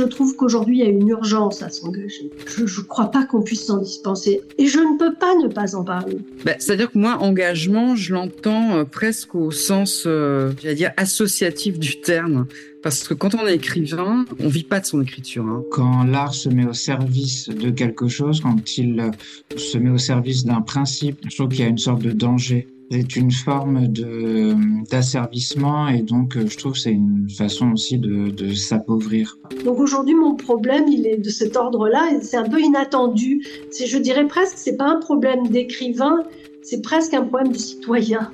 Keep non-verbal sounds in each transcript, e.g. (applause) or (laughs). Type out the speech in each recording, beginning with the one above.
je trouve qu'aujourd'hui, il y a une urgence à s'engager. Je ne crois pas qu'on puisse s'en dispenser. Et je ne peux pas ne pas en parler. Ben, C'est-à-dire que moi, engagement, je l'entends euh, presque au sens, euh, j'allais dire, associatif du terme. Parce que quand on est écrivain, on vit pas de son écriture. Hein. Quand l'art se met au service de quelque chose, quand il euh, se met au service d'un principe, je trouve qu'il y a une sorte de danger c'est une forme de d'asservissement et donc euh, je trouve que c'est une façon aussi de, de s'appauvrir. Donc aujourd'hui mon problème il est de cet ordre-là et c'est un peu inattendu. C'est je dirais presque c'est pas un problème d'écrivain, c'est presque un problème de citoyen.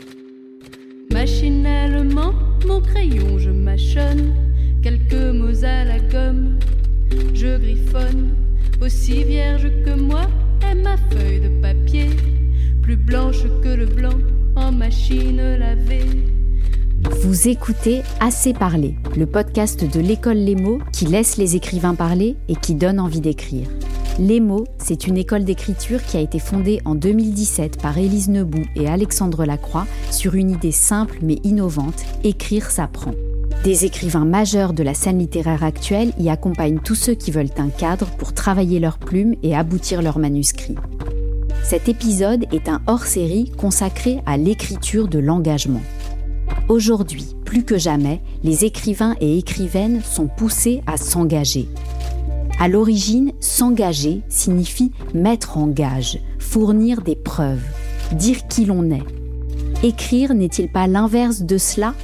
Machinalement mon crayon je mâchonne quelques mots à la gomme, je griffonne aussi vierge que moi est ma feuille de papier plus blanche que le blanc Vous écoutez Assez parler, le podcast de l'école Les mots qui laisse les écrivains parler et qui donne envie d'écrire. Les mots, c'est une école d'écriture qui a été fondée en 2017 par Élise Nebout et Alexandre Lacroix sur une idée simple mais innovante, écrire s'apprend. Des écrivains majeurs de la scène littéraire actuelle y accompagnent tous ceux qui veulent un cadre pour travailler leurs plumes et aboutir leurs manuscrits. Cet épisode est un hors-série consacré à l'écriture de l'engagement. Aujourd'hui, plus que jamais, les écrivains et écrivaines sont poussés à s'engager. À l'origine, s'engager signifie mettre en gage, fournir des preuves, dire qui l'on est. Écrire n'est-il pas l'inverse de cela?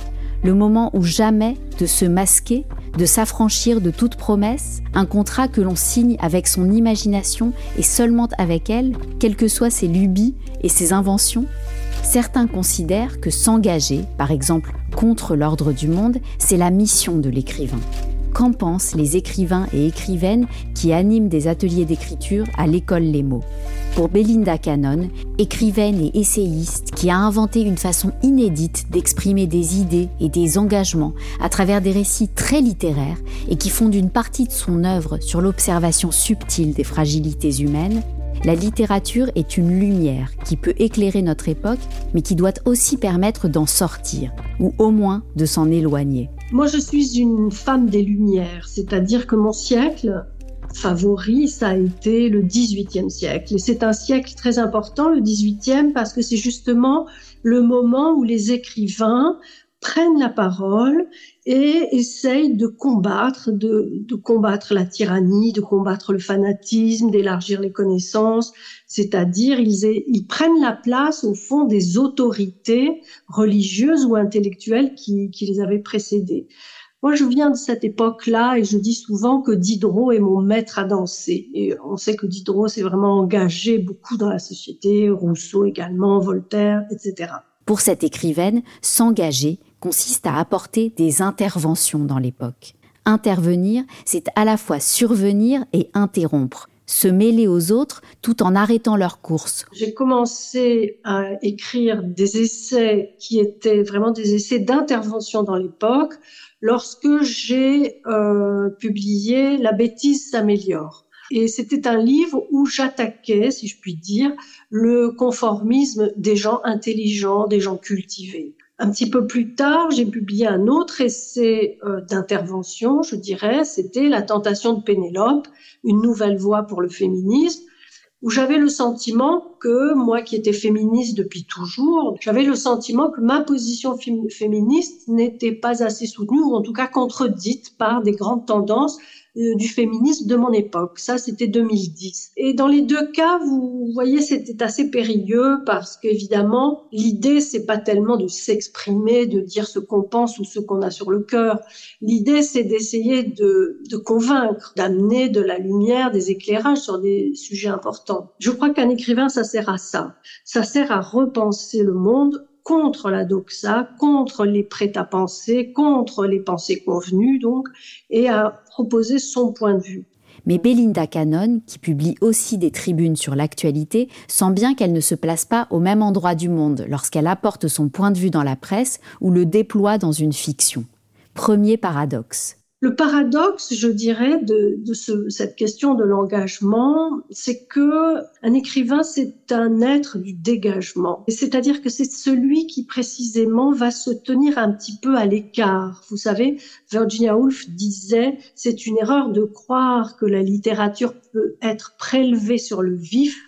Le moment où jamais de se masquer, de s'affranchir de toute promesse, un contrat que l'on signe avec son imagination et seulement avec elle, quelles que soient ses lubies et ses inventions Certains considèrent que s'engager, par exemple contre l'ordre du monde, c'est la mission de l'écrivain. Qu'en pensent les écrivains et écrivaines qui animent des ateliers d'écriture à l'école Les mots Pour Belinda Cannon, écrivaine et essayiste qui a inventé une façon inédite d'exprimer des idées et des engagements à travers des récits très littéraires et qui fonde une partie de son œuvre sur l'observation subtile des fragilités humaines, la littérature est une lumière qui peut éclairer notre époque, mais qui doit aussi permettre d'en sortir, ou au moins de s'en éloigner. Moi, je suis une femme des Lumières, c'est-à-dire que mon siècle favori, ça a été le XVIIIe siècle. Et c'est un siècle très important, le XVIIIe, parce que c'est justement le moment où les écrivains prennent la parole et essayent de combattre, de, combattre la tyrannie, de combattre le fanatisme, d'élargir les connaissances, c'est-à-dire ils, ils, prennent la place au fond des autorités religieuses ou intellectuelles qui, qui les avaient précédées. Moi, je viens de cette époque-là et je dis souvent que Diderot est mon maître à danser. Et on sait que Diderot s'est vraiment engagé beaucoup dans la société, Rousseau également, Voltaire, etc. Pour cette écrivaine, s'engager consiste à apporter des interventions dans l'époque. Intervenir, c'est à la fois survenir et interrompre, se mêler aux autres tout en arrêtant leur course. J'ai commencé à écrire des essais qui étaient vraiment des essais d'intervention dans l'époque lorsque j'ai euh, publié La bêtise s'améliore. Et c'était un livre où j'attaquais, si je puis dire, le conformisme des gens intelligents, des gens cultivés. Un petit peu plus tard, j'ai publié un autre essai euh, d'intervention, je dirais, c'était La tentation de Pénélope, une nouvelle voie pour le féminisme, où j'avais le sentiment que moi qui étais féministe depuis toujours, j'avais le sentiment que ma position féministe n'était pas assez soutenue, ou en tout cas contredite par des grandes tendances du féminisme de mon époque. Ça, c'était 2010. Et dans les deux cas, vous voyez, c'était assez périlleux parce qu'évidemment, l'idée, c'est pas tellement de s'exprimer, de dire ce qu'on pense ou ce qu'on a sur le cœur. L'idée, c'est d'essayer de, de convaincre, d'amener de la lumière, des éclairages sur des sujets importants. Je crois qu'un écrivain, ça sert à ça. Ça sert à repenser le monde contre la doxa, contre les prêts-à-penser, contre les pensées convenues, donc, et à proposer son point de vue. Mais Belinda Cannon, qui publie aussi des tribunes sur l'actualité, sent bien qu'elle ne se place pas au même endroit du monde lorsqu'elle apporte son point de vue dans la presse ou le déploie dans une fiction. Premier paradoxe. Le paradoxe, je dirais, de, de ce, cette question de l'engagement, c'est que un écrivain, c'est un être du dégagement. C'est-à-dire que c'est celui qui précisément va se tenir un petit peu à l'écart. Vous savez, Virginia Woolf disait, c'est une erreur de croire que la littérature peut être prélevée sur le vif.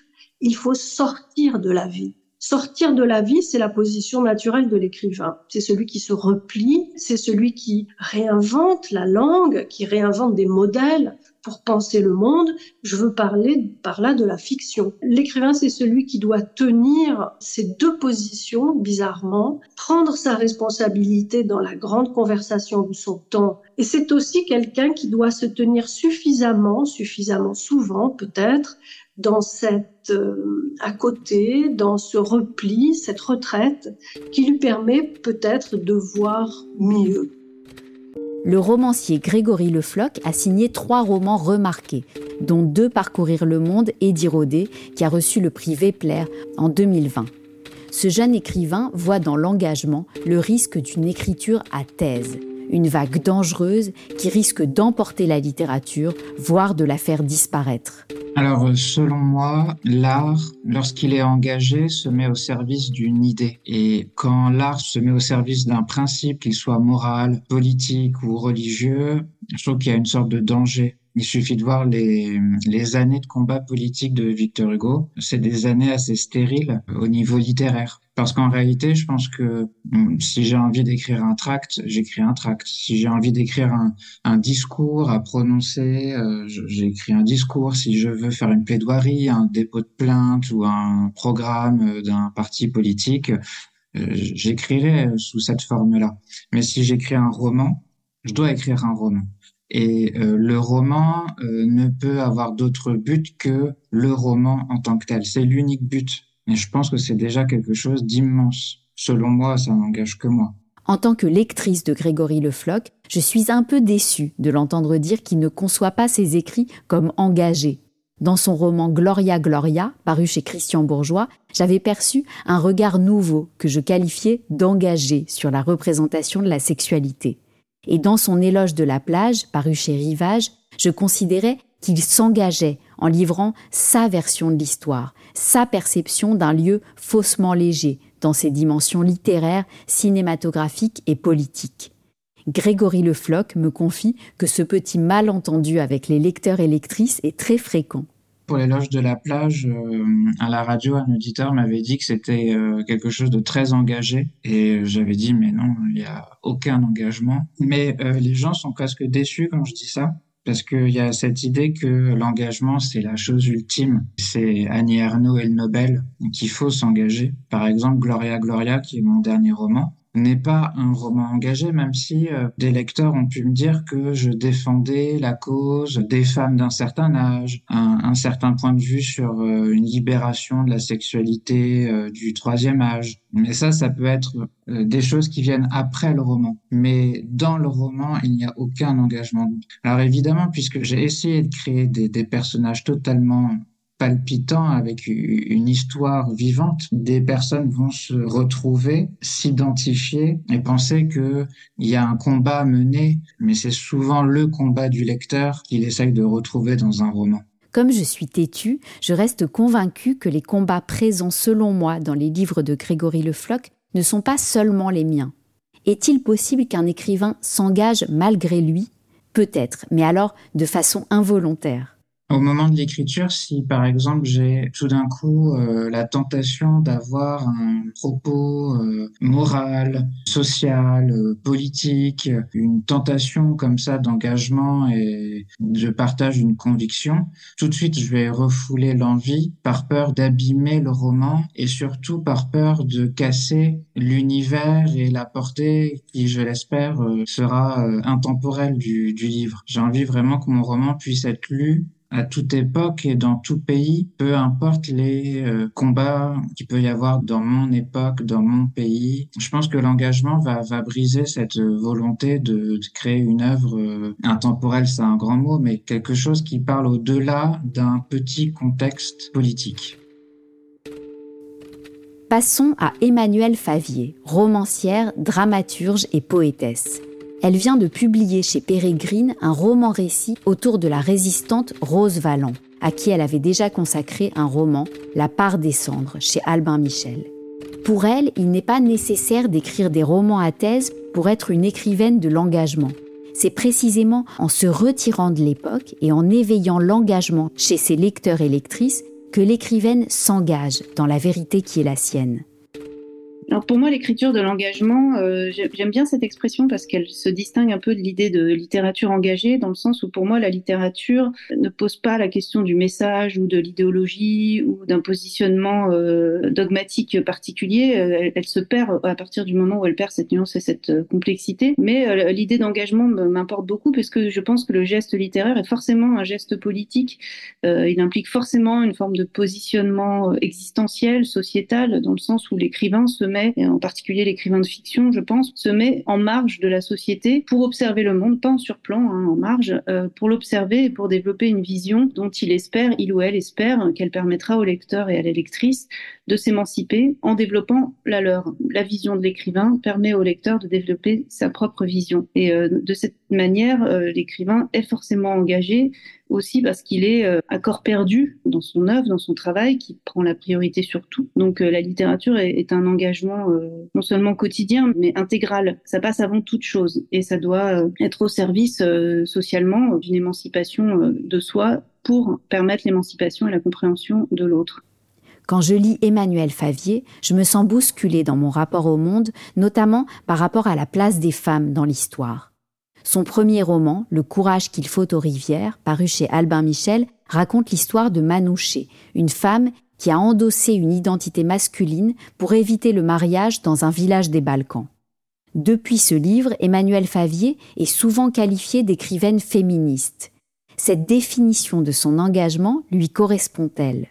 Il faut sortir de la vie. Sortir de la vie, c'est la position naturelle de l'écrivain. C'est celui qui se replie, c'est celui qui réinvente la langue, qui réinvente des modèles pour penser le monde. Je veux parler par là de la fiction. L'écrivain, c'est celui qui doit tenir ces deux positions, bizarrement, prendre sa responsabilité dans la grande conversation de son temps. Et c'est aussi quelqu'un qui doit se tenir suffisamment, suffisamment souvent peut-être, dans cette euh, à côté, dans ce repli, cette retraite qui lui permet peut-être de voir mieux. Le romancier Grégory Le Floch a signé trois romans remarqués, dont deux Parcourir le monde et Dirodé, qui a reçu le prix Vepler en 2020. Ce jeune écrivain voit dans l'engagement le risque d'une écriture à thèse, une vague dangereuse qui risque d'emporter la littérature, voire de la faire disparaître. Alors, euh, selon moi, l'art, lorsqu'il est engagé, se met au service d'une idée. Et quand l'art se met au service d'un principe, qu'il soit moral, politique ou religieux, je trouve qu'il y a une sorte de danger. Il suffit de voir les, les années de combat politique de Victor Hugo. C'est des années assez stériles au niveau littéraire. Parce qu'en réalité, je pense que hmm, si j'ai envie d'écrire un tract, j'écris un tract. Si j'ai envie d'écrire un, un, discours à prononcer, euh, j'écris un discours. Si je veux faire une plaidoirie, un dépôt de plainte ou un programme euh, d'un parti politique, euh, j'écrirai sous cette forme-là. Mais si j'écris un roman, je dois écrire un roman. Et euh, le roman euh, ne peut avoir d'autre but que le roman en tant que tel. C'est l'unique but. Et je pense que c'est déjà quelque chose d'immense. Selon moi, ça n'engage que moi. En tant que lectrice de Grégory Le Floch, je suis un peu déçue de l'entendre dire qu'il ne conçoit pas ses écrits comme engagés. Dans son roman Gloria Gloria, paru chez Christian Bourgeois, j'avais perçu un regard nouveau que je qualifiais d'engagé sur la représentation de la sexualité. Et dans son éloge de la plage, paru chez Rivage, je considérais qu'il s'engageait en livrant sa version de l'histoire, sa perception d'un lieu faussement léger dans ses dimensions littéraires, cinématographiques et politiques. Grégory Le Floch me confie que ce petit malentendu avec les lecteurs et lectrices est très fréquent. Pour l'éloge de la plage, euh, à la radio, un auditeur m'avait dit que c'était euh, quelque chose de très engagé. Et j'avais dit, mais non, il n'y a aucun engagement. Mais euh, les gens sont presque déçus quand je dis ça. Parce qu'il y a cette idée que l'engagement, c'est la chose ultime. C'est Annie Ernaux et le Nobel qu'il faut s'engager. Par exemple, Gloria Gloria, qui est mon dernier roman, n'est pas un roman engagé, même si euh, des lecteurs ont pu me dire que je défendais la cause des femmes d'un certain âge, un, certain point de vue sur euh, une libération de la sexualité euh, du troisième âge. Mais ça, ça peut être des choses qui viennent après le roman. Mais dans le roman, il n'y a aucun engagement. Alors évidemment, puisque j'ai essayé de créer des personnages totalement palpitant avec une histoire vivante, des personnes vont se retrouver, s'identifier et penser qu'il y a un combat à mener, mais c'est souvent le combat du lecteur qu'il essaye de retrouver dans un roman. Comme je suis têtu, je reste convaincu que les combats présents selon moi dans les livres de Grégory Le Floch ne sont pas seulement les miens. Est-il possible qu'un écrivain s'engage malgré lui? Peut-être, mais alors de façon involontaire. Au moment de l'écriture, si par exemple j'ai tout d'un coup euh, la tentation d'avoir un propos euh, moral, social, euh, politique, une tentation comme ça d'engagement et je partage une conviction, tout de suite je vais refouler l'envie par peur d'abîmer le roman et surtout par peur de casser l'univers et la portée qui, je l'espère, sera intemporelle du, du livre. J'ai envie vraiment que mon roman puisse être lu à toute époque et dans tout pays, peu importe les euh, combats qu'il peut y avoir dans mon époque, dans mon pays. Je pense que l'engagement va, briser cette volonté de, de créer une œuvre euh, intemporelle, c'est un grand mot, mais quelque chose qui parle au-delà d'un petit contexte politique. Passons à Emmanuelle Favier, romancière, dramaturge et poétesse. Elle vient de publier chez Pérégrine un roman-récit autour de la résistante Rose Valland, à qui elle avait déjà consacré un roman, La part des cendres, chez Albin Michel. Pour elle, il n'est pas nécessaire d'écrire des romans à thèse pour être une écrivaine de l'engagement. C'est précisément en se retirant de l'époque et en éveillant l'engagement chez ses lecteurs et lectrices que l'écrivaine s'engage dans la vérité qui est la sienne. Alors pour moi, l'écriture de l'engagement, euh, j'aime bien cette expression parce qu'elle se distingue un peu de l'idée de littérature engagée, dans le sens où pour moi, la littérature ne pose pas la question du message ou de l'idéologie ou d'un positionnement euh, dogmatique particulier. Euh, elle, se perd à partir du moment où elle perd cette nuance et cette complexité. Mais l'idée d'engagement m'importe beaucoup parce que je pense que le geste littéraire est forcément un geste politique. il implique forcément une forme de positionnement existentiel, sociétal, dans le sens où l'écrivain se en particulier l'écrivain de fiction, je pense, se met en marge de la société pour observer le monde, pas en surplomb, hein, en marge, euh, pour l'observer et pour développer une vision dont il espère, il ou elle espère, qu'elle permettra au lecteur et à l'électrice de s'émanciper en développant la leur. La vision de l'écrivain permet au lecteur de développer sa propre vision. Et euh, de cette manière, euh, l'écrivain est forcément engagé aussi parce qu'il est euh, à corps perdu dans son œuvre, dans son travail, qui prend la priorité sur tout. Donc la littérature est, est un engagement non seulement quotidien, mais intégral. Ça passe avant toute chose et ça doit être au service socialement d'une émancipation de soi pour permettre l'émancipation et la compréhension de l'autre. Quand je lis Emmanuel Favier, je me sens bousculée dans mon rapport au monde, notamment par rapport à la place des femmes dans l'histoire. Son premier roman, Le courage qu'il faut aux rivières, paru chez Albin Michel, raconte l'histoire de Manouché, une femme qui a endossé une identité masculine pour éviter le mariage dans un village des Balkans. Depuis ce livre, Emmanuel Favier est souvent qualifiée d'écrivaine féministe. Cette définition de son engagement lui correspond-elle?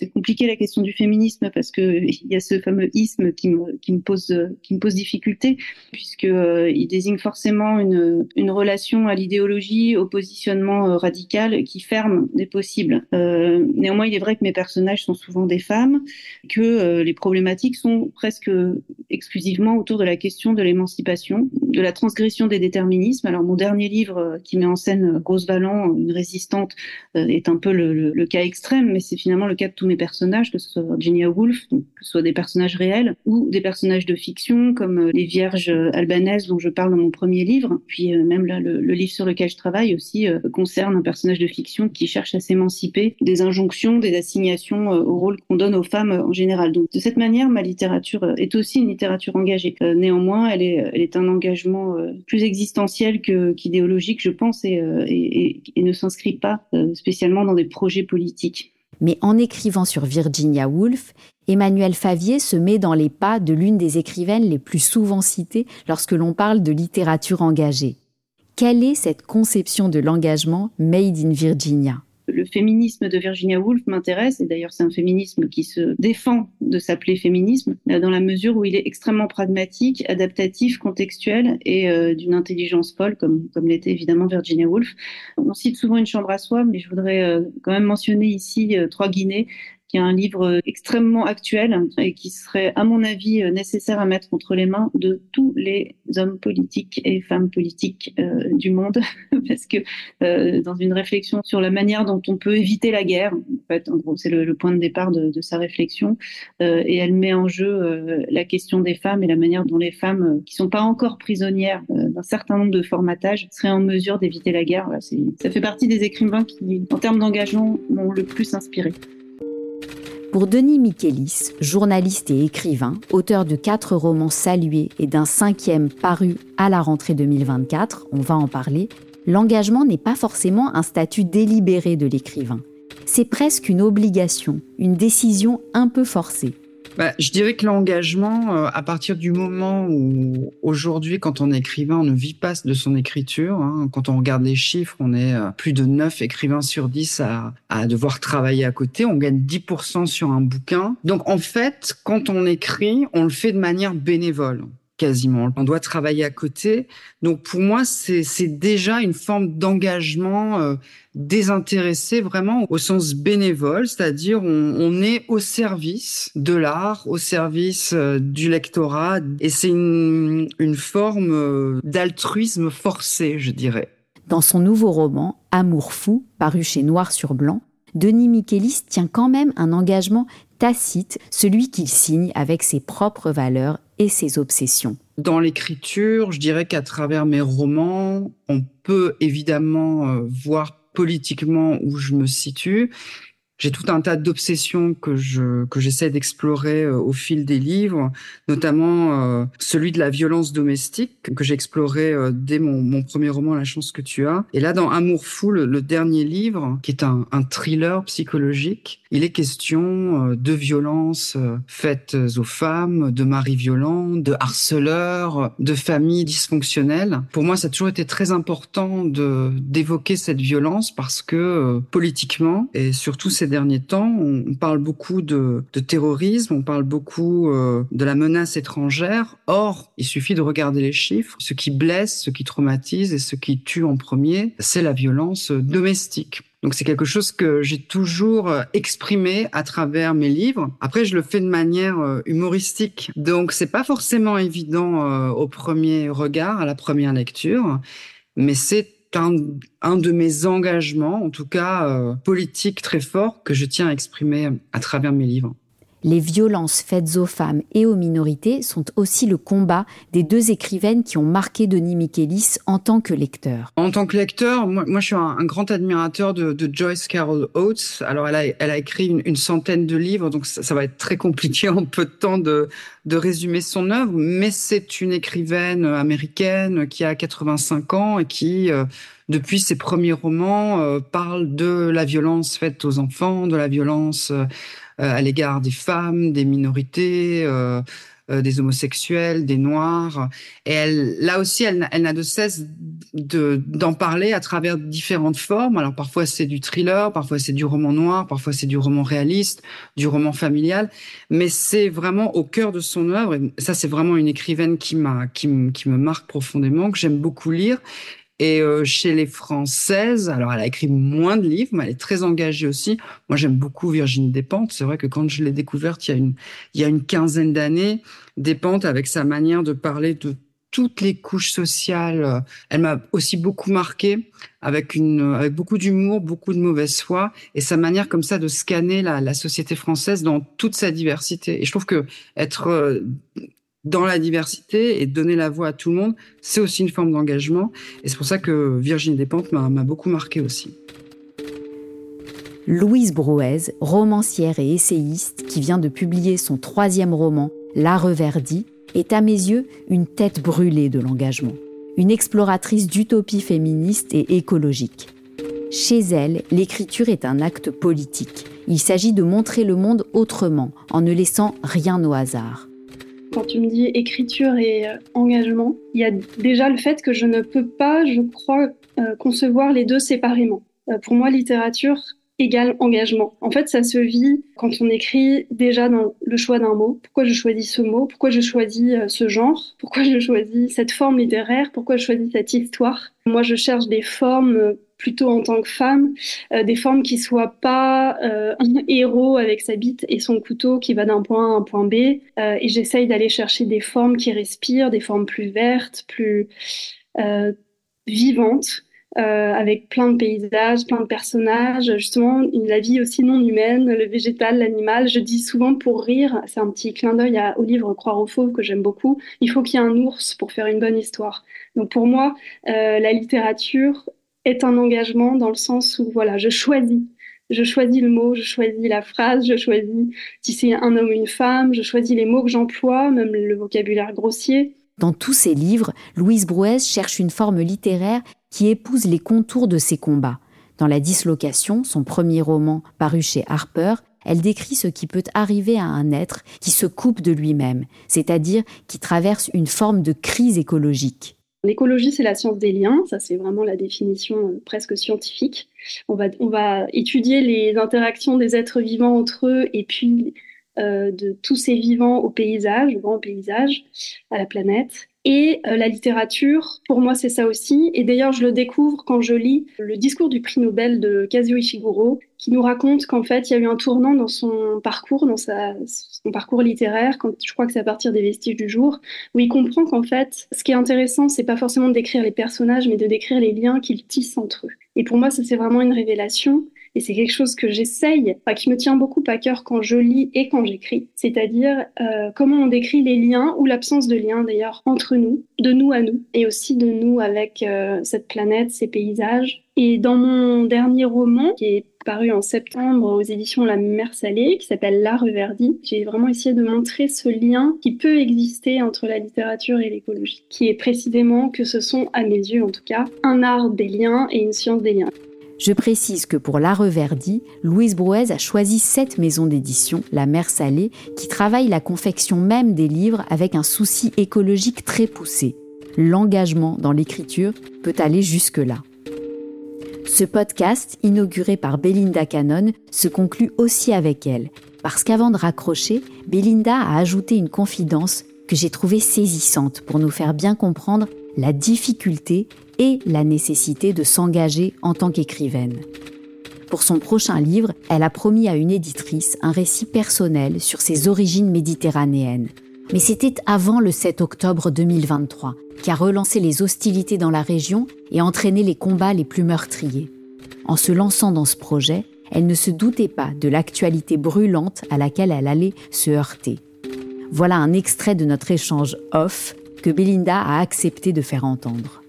C'est compliqué la question du féminisme parce que il y a ce fameux isme qui me, pose qui me pose difficulté puisque euh, il désigne forcément une, relation à l'idéologie, au positionnement euh, radical qui ferme des possibles. Euh, néanmoins, il est vrai que mes personnages sont souvent des femmes, que les problématiques sont presque exclusivement autour de la question de l'émancipation, de la transgression des déterminismes. Alors mon dernier livre qui met en scène Rose Valland, une résistante, est un peu le, le cas extrême, mais c'est finalement le cas de tout mes personnages, que ce soit Virginia Woolf, que ce soit des personnages réels, ou des personnages de fiction, comme euh, les Vierges euh, albanaises dont je parle dans mon premier livre. Puis euh, même là, le, livre sur lequel je travaille aussi concerne un personnage de fiction qui cherche à s'émanciper des injonctions, des assignations au rôle qu'on donne aux femmes en général. Donc de cette manière, ma littérature est aussi une littérature engagée. néanmoins, elle est, un engagement plus existentiel qu'idéologique, je pense, et ne s'inscrit pas spécialement dans des projets politiques. Mais en écrivant sur Virginia Woolf, Emmanuel Favier se met dans les pas de l'une des écrivaines les plus souvent citées lorsque l'on parle de littérature engagée. Quelle est cette conception de l'engagement made in Virginia? Le féminisme de Virginia Woolf m'intéresse, et d'ailleurs c'est un féminisme qui se défend de s'appeler féminisme, euh, dans la mesure où il est extrêmement pragmatique, adaptatif, contextuel et euh, d'une intelligence folle, comme, l'était évidemment Virginia Woolf. On cite souvent une chambre à soi, mais je voudrais euh, quand même mentionner ici Trois Guinées, qui est un livre extrêmement actuel et qui serait, à mon avis, nécessaire à mettre entre les mains de tous les hommes politiques et femmes politiques euh, du monde, (laughs) parce que euh, dans une réflexion sur la manière dont on peut éviter la guerre, en fait, en gros, c'est le, point de départ de, sa réflexion, euh, et elle met en jeu la question des femmes et la manière dont les femmes qui sont pas encore prisonnières d'un certain nombre de formatages seraient en mesure d'éviter la guerre. Ça fait partie des écrivains qui, en termes d'engagement, m'ont le plus inspiré. Pour Denis Michelis, journaliste et écrivain, auteur de quatre romans salués et d'un cinquième paru à la rentrée 2024, on va en parler, l'engagement n'est pas forcément un statut délibéré de l'écrivain. C'est presque une obligation, une décision un peu forcée. Bah, je dirais que l'engagement, euh, à partir du moment où aujourd'hui, quand on est écrivain, on ne vit pas de son écriture. Hein. Quand on regarde les chiffres, on est euh, plus de 9 écrivains sur 10 à, à devoir travailler à côté. On gagne 10% sur un bouquin. Donc en fait, quand on écrit, on le fait de manière bénévole quasiment. On doit travailler à côté. Donc pour moi, c'est déjà une forme d'engagement euh, désintéressé vraiment au sens bénévole, c'est-à-dire on, est au service de l'art, au service euh, du lectorat, et c'est une, une forme euh, d'altruisme forcé, je dirais. Dans son nouveau roman, Amour fou, paru chez Noir sur Blanc, Denis Michelis tient quand même un engagement tacite, celui qu'il signe avec ses propres valeurs et ses obsessions. Dans l'écriture, je dirais qu'à travers mes romans, on peut évidemment euh, voir politiquement où je me situe j'ai tout un tas d'obsessions que je que j'essaie d'explorer euh, au fil des livres, notamment euh, celui de la violence domestique que j'ai exploré euh, dès mon, premier roman La chance que tu as. Et là, dans Amour fou, le, dernier livre, qui est un, thriller psychologique, il est question de violences faites aux femmes, de maris violents, de harceleurs, de familles dysfonctionnelles. Pour moi, ça a toujours été très important de d'évoquer cette violence parce que politiquement et surtout c'est derniers temps, on parle beaucoup de, terrorisme, on parle beaucoup euh, de la menace étrangère. Or, il suffit de regarder les chiffres. Ce qui blesse, ce qui traumatise et ce qui tue en premier, c'est la violence domestique. Donc c'est quelque chose que j'ai toujours euh, exprimé à travers mes livres. Après, je le fais de manière euh, humoristique, donc c'est pas forcément évident au premier regard, à la première lecture, mais c'est un, de mes engagements, en tout cas euh, politiques très forts, que je tiens à exprimer à travers mes livres. Les violences faites aux femmes et aux minorités sont aussi le combat des deux écrivaines qui ont marqué Denis Michelis en tant que lecteur. En tant que lecteur, moi, je suis un, grand admirateur de, Joyce Carol Oates. Alors elle a, elle a écrit une, centaine de livres, donc ça, va être très compliqué en peu de temps de, de résumer son œuvre, mais c'est une écrivaine américaine qui a 85 ans et qui... Euh, depuis ses premiers romans, euh, parle de la violence faite aux enfants, de la violence euh, à l'égard des femmes, des minorités, euh, des homosexuels, des noirs. Et là aussi, elle, n'a de cesse d'en parler à travers différentes formes. Alors parfois c'est du thriller, parfois c'est du roman noir, parfois c'est du roman réaliste, du roman familial. Mais c'est vraiment au cœur de son œuvre. Et ça, c'est vraiment une écrivaine qui m'a, qui me marque profondément, que j'aime beaucoup lire. Et euh, chez les Françaises, alors elle a écrit moins de livres, mais elle est très engagée aussi. Moi, j'aime beaucoup Virginie Despentes. C'est vrai que quand je l'ai découverte il y a une, quinzaine d'années, Despentes, avec sa manière de parler de toutes les couches sociales, euh, elle m'a aussi beaucoup marqué avec beaucoup d'humour, beaucoup de mauvaise foi et sa manière comme ça de scanner la, la société française dans toute sa diversité. Et je trouve que être euh, dans la diversité et donner la voix à tout le monde, c'est aussi une forme d'engagement. Et c'est pour ça que Virginie Despentes m'a beaucoup marqué aussi. Louise Brouez, romancière et essayiste qui vient de publier son troisième roman, La Reverdie, est à mes yeux une tête brûlée de l'engagement, une exploratrice d'utopie féministe et écologique. Chez elle, l'écriture est un acte politique. Il s'agit de montrer le monde autrement, en ne laissant rien au hasard. Quand tu me dis écriture et euh, engagement, il y a déjà le fait que je ne peux pas, je crois, euh, concevoir les deux séparément. Euh, pour moi, littérature égale engagement. En fait, ça se vit quand on écrit déjà dans le choix d'un mot. Pourquoi je choisis ce mot? Pourquoi je choisis ce genre? Pourquoi je choisis cette forme littéraire? Pourquoi je choisis cette histoire? Moi, je cherche des formes plutôt en tant que femme, euh, des formes qui soient pas euh, un héros avec sa bite et son couteau qui va d'un point A à un point B. Euh, et j'essaye d'aller chercher des formes qui respirent, des formes plus vertes, plus vivantes. avec plein de paysages, plein de personnages, justement la vie aussi non humaine, le végétal, l'animal. Je dis souvent pour rire, c'est un petit clin d'œil au livre Croire aux fauves que j'aime beaucoup, il faut qu'il y ait un ours pour faire une bonne histoire. Donc pour moi, la littérature est un engagement dans le sens où voilà, je choisis. Je choisis le mot, je choisis la phrase, je choisis si c'est un homme ou une femme, je choisis les mots que j'emploie, même le vocabulaire grossier. Dans tous ses livres, Louise Brouez cherche une forme littéraire qui épouse les contours de ses combats. Dans La dislocation, son premier roman paru chez Harper, elle décrit ce qui peut arriver à un être qui se coupe de lui-même, c'est-à-dire qui traverse une forme de crise écologique. L'écologie, c'est la science des liens, ça c'est vraiment la définition euh, presque scientifique. On va, on va étudier les interactions des êtres vivants entre eux et puis euh, de tous ces vivants au paysage, au grand paysage, à la planète. Et euh, la littérature, pour moi, c'est ça aussi. Et d'ailleurs, je le découvre quand je lis le discours du prix Nobel de Kazuo Ishiguro, qui nous raconte qu'en fait, il y a eu un tournant dans son parcours, dans sa, son parcours littéraire, quand, je crois que c'est à partir des vestiges du jour, où il comprend qu'en fait, ce qui est intéressant, c'est pas forcément de décrire les personnages, mais de décrire les liens qu'ils tissent entre eux. Et pour moi, ça, c'est vraiment une révélation. Et c'est quelque chose que j'essaye, qui me tient beaucoup à cœur quand je lis et quand j'écris, c'est-à-dire euh, comment on décrit les liens, ou l'absence de liens d'ailleurs, entre nous, de nous à nous, et aussi de nous avec euh, cette planète, ces paysages. Et dans mon dernier roman, qui est paru en septembre aux éditions La Mer Salée, qui s'appelle La Reverdie. J'ai vraiment essayé de montrer ce lien qui peut exister entre la littérature et l'écologie, qui est précisément que ce sont, à mes yeux en tout cas, un art des liens et une science des liens. Je précise que pour La Reverdie, Louise Brouez a choisi cette maison d'édition, La Mer Salée, qui travaille la confection même des livres avec un souci écologique très poussé. L'engagement dans l'écriture peut aller jusque-là. Ce podcast, inauguré par Belinda Cannon, se conclut aussi avec elle, parce qu'avant de raccrocher, Belinda a ajouté une confidence que j'ai trouvée saisissante pour nous faire bien comprendre la difficulté et la nécessité de s'engager en tant qu'écrivaine. Pour son prochain livre, elle a promis à une éditrice un récit personnel sur ses origines méditerranéennes. Mais c'était avant le 7 octobre 2023, qui a relancé les hostilités dans la région et entraîné les combats les plus meurtriers. En se lançant dans ce projet, elle ne se doutait pas de l'actualité brûlante à laquelle elle allait se heurter. Voilà un extrait de notre échange off que Belinda a accepté de faire entendre.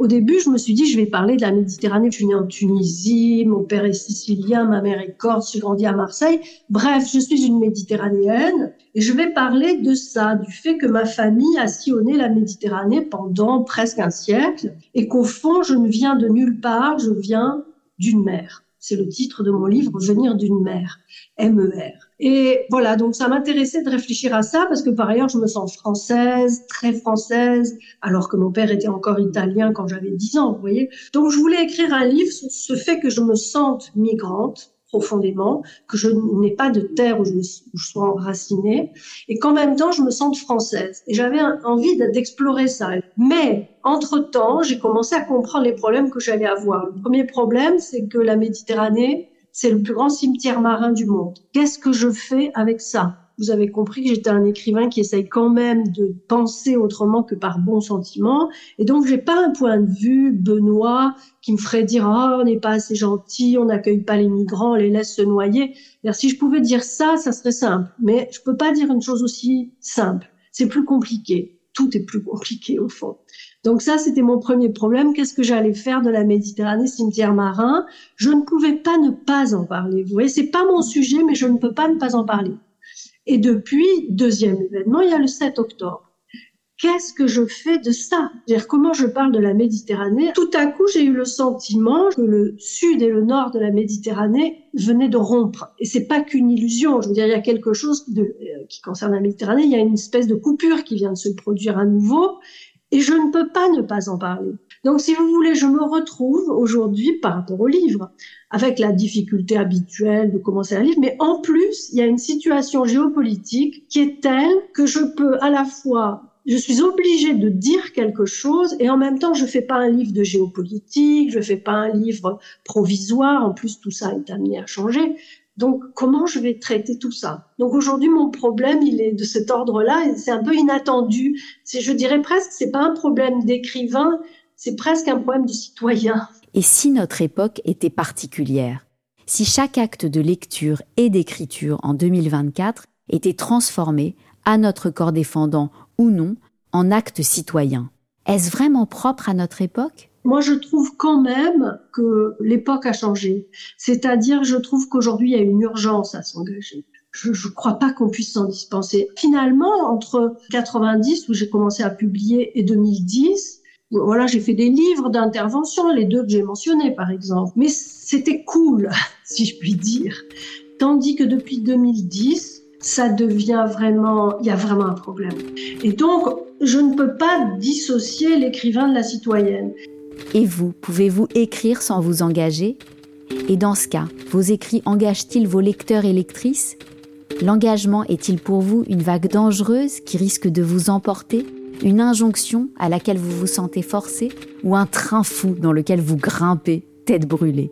Au début, je me suis dit, je vais parler de la Méditerranée. Je suis née en Tunisie, mon père est sicilien, ma mère est corse, j'ai grandi à Marseille. Bref, je suis une Méditerranéenne et je vais parler de ça, du fait que ma famille a sillonné la Méditerranée pendant presque un siècle et qu'au fond, je ne viens de nulle part, je viens d'une mer. C'est le titre de mon livre, Venir d'une mer, MER. Et voilà, donc ça m'intéressait de réfléchir à ça parce que par ailleurs, je me sens française, très française, alors que mon père était encore italien quand j'avais 10 ans, vous voyez. Donc je voulais écrire un livre sur ce fait que je me sente migrante profondément, que je n'ai pas de terre où je, sois enracinée, et qu'en même temps, je me sente française. Et j'avais envie d'explorer ça. Mais, entre-temps, j'ai commencé à comprendre les problèmes que j'allais avoir. Le premier problème, c'est que la Méditerranée, c'est le plus grand cimetière marin du monde. Qu'est-ce que je fais avec ça? Vous avez compris que j'étais un écrivain qui essaye quand même de penser autrement que par bon sentiment. Et donc, j'ai pas un point de vue benoît qui me ferait dire, oh, on n'est pas assez gentil, on n'accueille pas les migrants, on les laisse se noyer. si je pouvais dire ça, ça serait simple. Mais je peux pas dire une chose aussi simple. C'est plus compliqué. Tout est plus compliqué au fond. Donc ça, c'était mon premier problème. Qu'est-ce que j'allais faire de la Méditerranée, cimetière marin? Je ne pouvais pas ne pas en parler. Vous voyez, c'est pas mon sujet, mais je ne peux pas ne pas en parler. Et depuis, deuxième événement, il y a le 7 octobre. Qu'est-ce que je fais de ça? Comment je parle de la Méditerranée? Tout à coup, j'ai eu le sentiment que le sud et le nord de la Méditerranée venaient de rompre. Et c'est pas qu'une illusion. Je veux dire, il y a quelque chose euh, qui concerne la Méditerranée. Il y a une espèce de coupure qui vient de se produire à nouveau. Et je ne peux pas ne pas en parler. Donc, si vous voulez, je me retrouve aujourd'hui par rapport au livre, avec la difficulté habituelle de commencer un livre, mais en plus, il y a une situation géopolitique qui est telle que je peux à la fois je suis obligée de dire quelque chose et en même temps, je fais pas un livre de géopolitique, je fais pas un livre provisoire. En plus, tout ça est amené à changer. Donc, comment je vais traiter tout ça? Donc aujourd'hui, mon problème, il est de cet ordre-là. C'est un peu inattendu. C'est, je dirais presque, c'est pas un problème d'écrivain, c'est presque un problème de citoyen. Et si notre époque était particulière? Si chaque acte de lecture et d'écriture en 2024 était transformé, à notre corps défendant ou non, en acte citoyen? Est-ce vraiment propre à notre époque? Moi, je trouve quand même que l'époque a changé. C'est-à-dire, je trouve qu'aujourd'hui, il y a une urgence à s'engager. Je ne crois pas qu'on puisse s'en dispenser. Finalement, entre 90, où j'ai commencé à publier, et 2010, voilà, j'ai fait des livres d'intervention, les deux que j'ai mentionnés par exemple. Mais c'était cool, (laughs) si je puis dire. Tandis que depuis 2010, ça devient vraiment, il y a vraiment un problème. Et donc, je ne peux pas dissocier l'écrivain de la citoyenne. Et vous, pouvez-vous écrire sans vous engager? Et dans ce cas, vos écrits engagent-ils vos lecteurs et lectrices? L'engagement est-il pour vous une vague dangereuse qui risque de vous emporter? Une injonction à laquelle vous vous sentez forcé? Ou un train fou dans lequel vous grimpez, tête brûlée?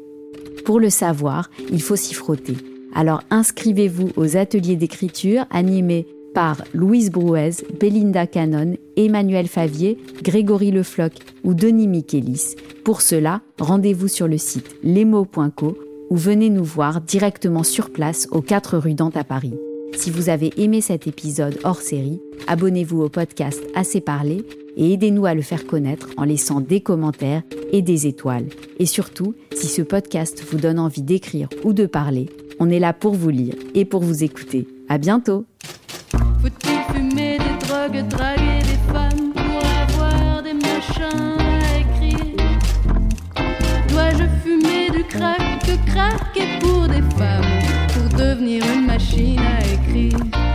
Pour le savoir, il faut s'y frotter. Alors inscrivez-vous aux ateliers d'écriture animés par Louise Brouez, Belinda Cannon, Emmanuel Favier, Grégory Lefloc ou Denis Michelis. Pour cela, rendez-vous sur le site lemo.co ou venez nous voir directement sur place aux 4 rue Dante à Paris. Si vous avez aimé cet épisode hors série, abonnez-vous au podcast Assez parlé et aidez-nous à le faire connaître en laissant des commentaires et des étoiles. Et surtout, si ce podcast vous donne envie d'écrire ou de parler, on est là pour vous lire et pour vous écouter. À bientôt! Faut-il fumer des drogues, draguer des femmes pour avoir des machins à écrire. Dois-je fumer du crack, que craquer pour des femmes pour devenir une machine à écrire?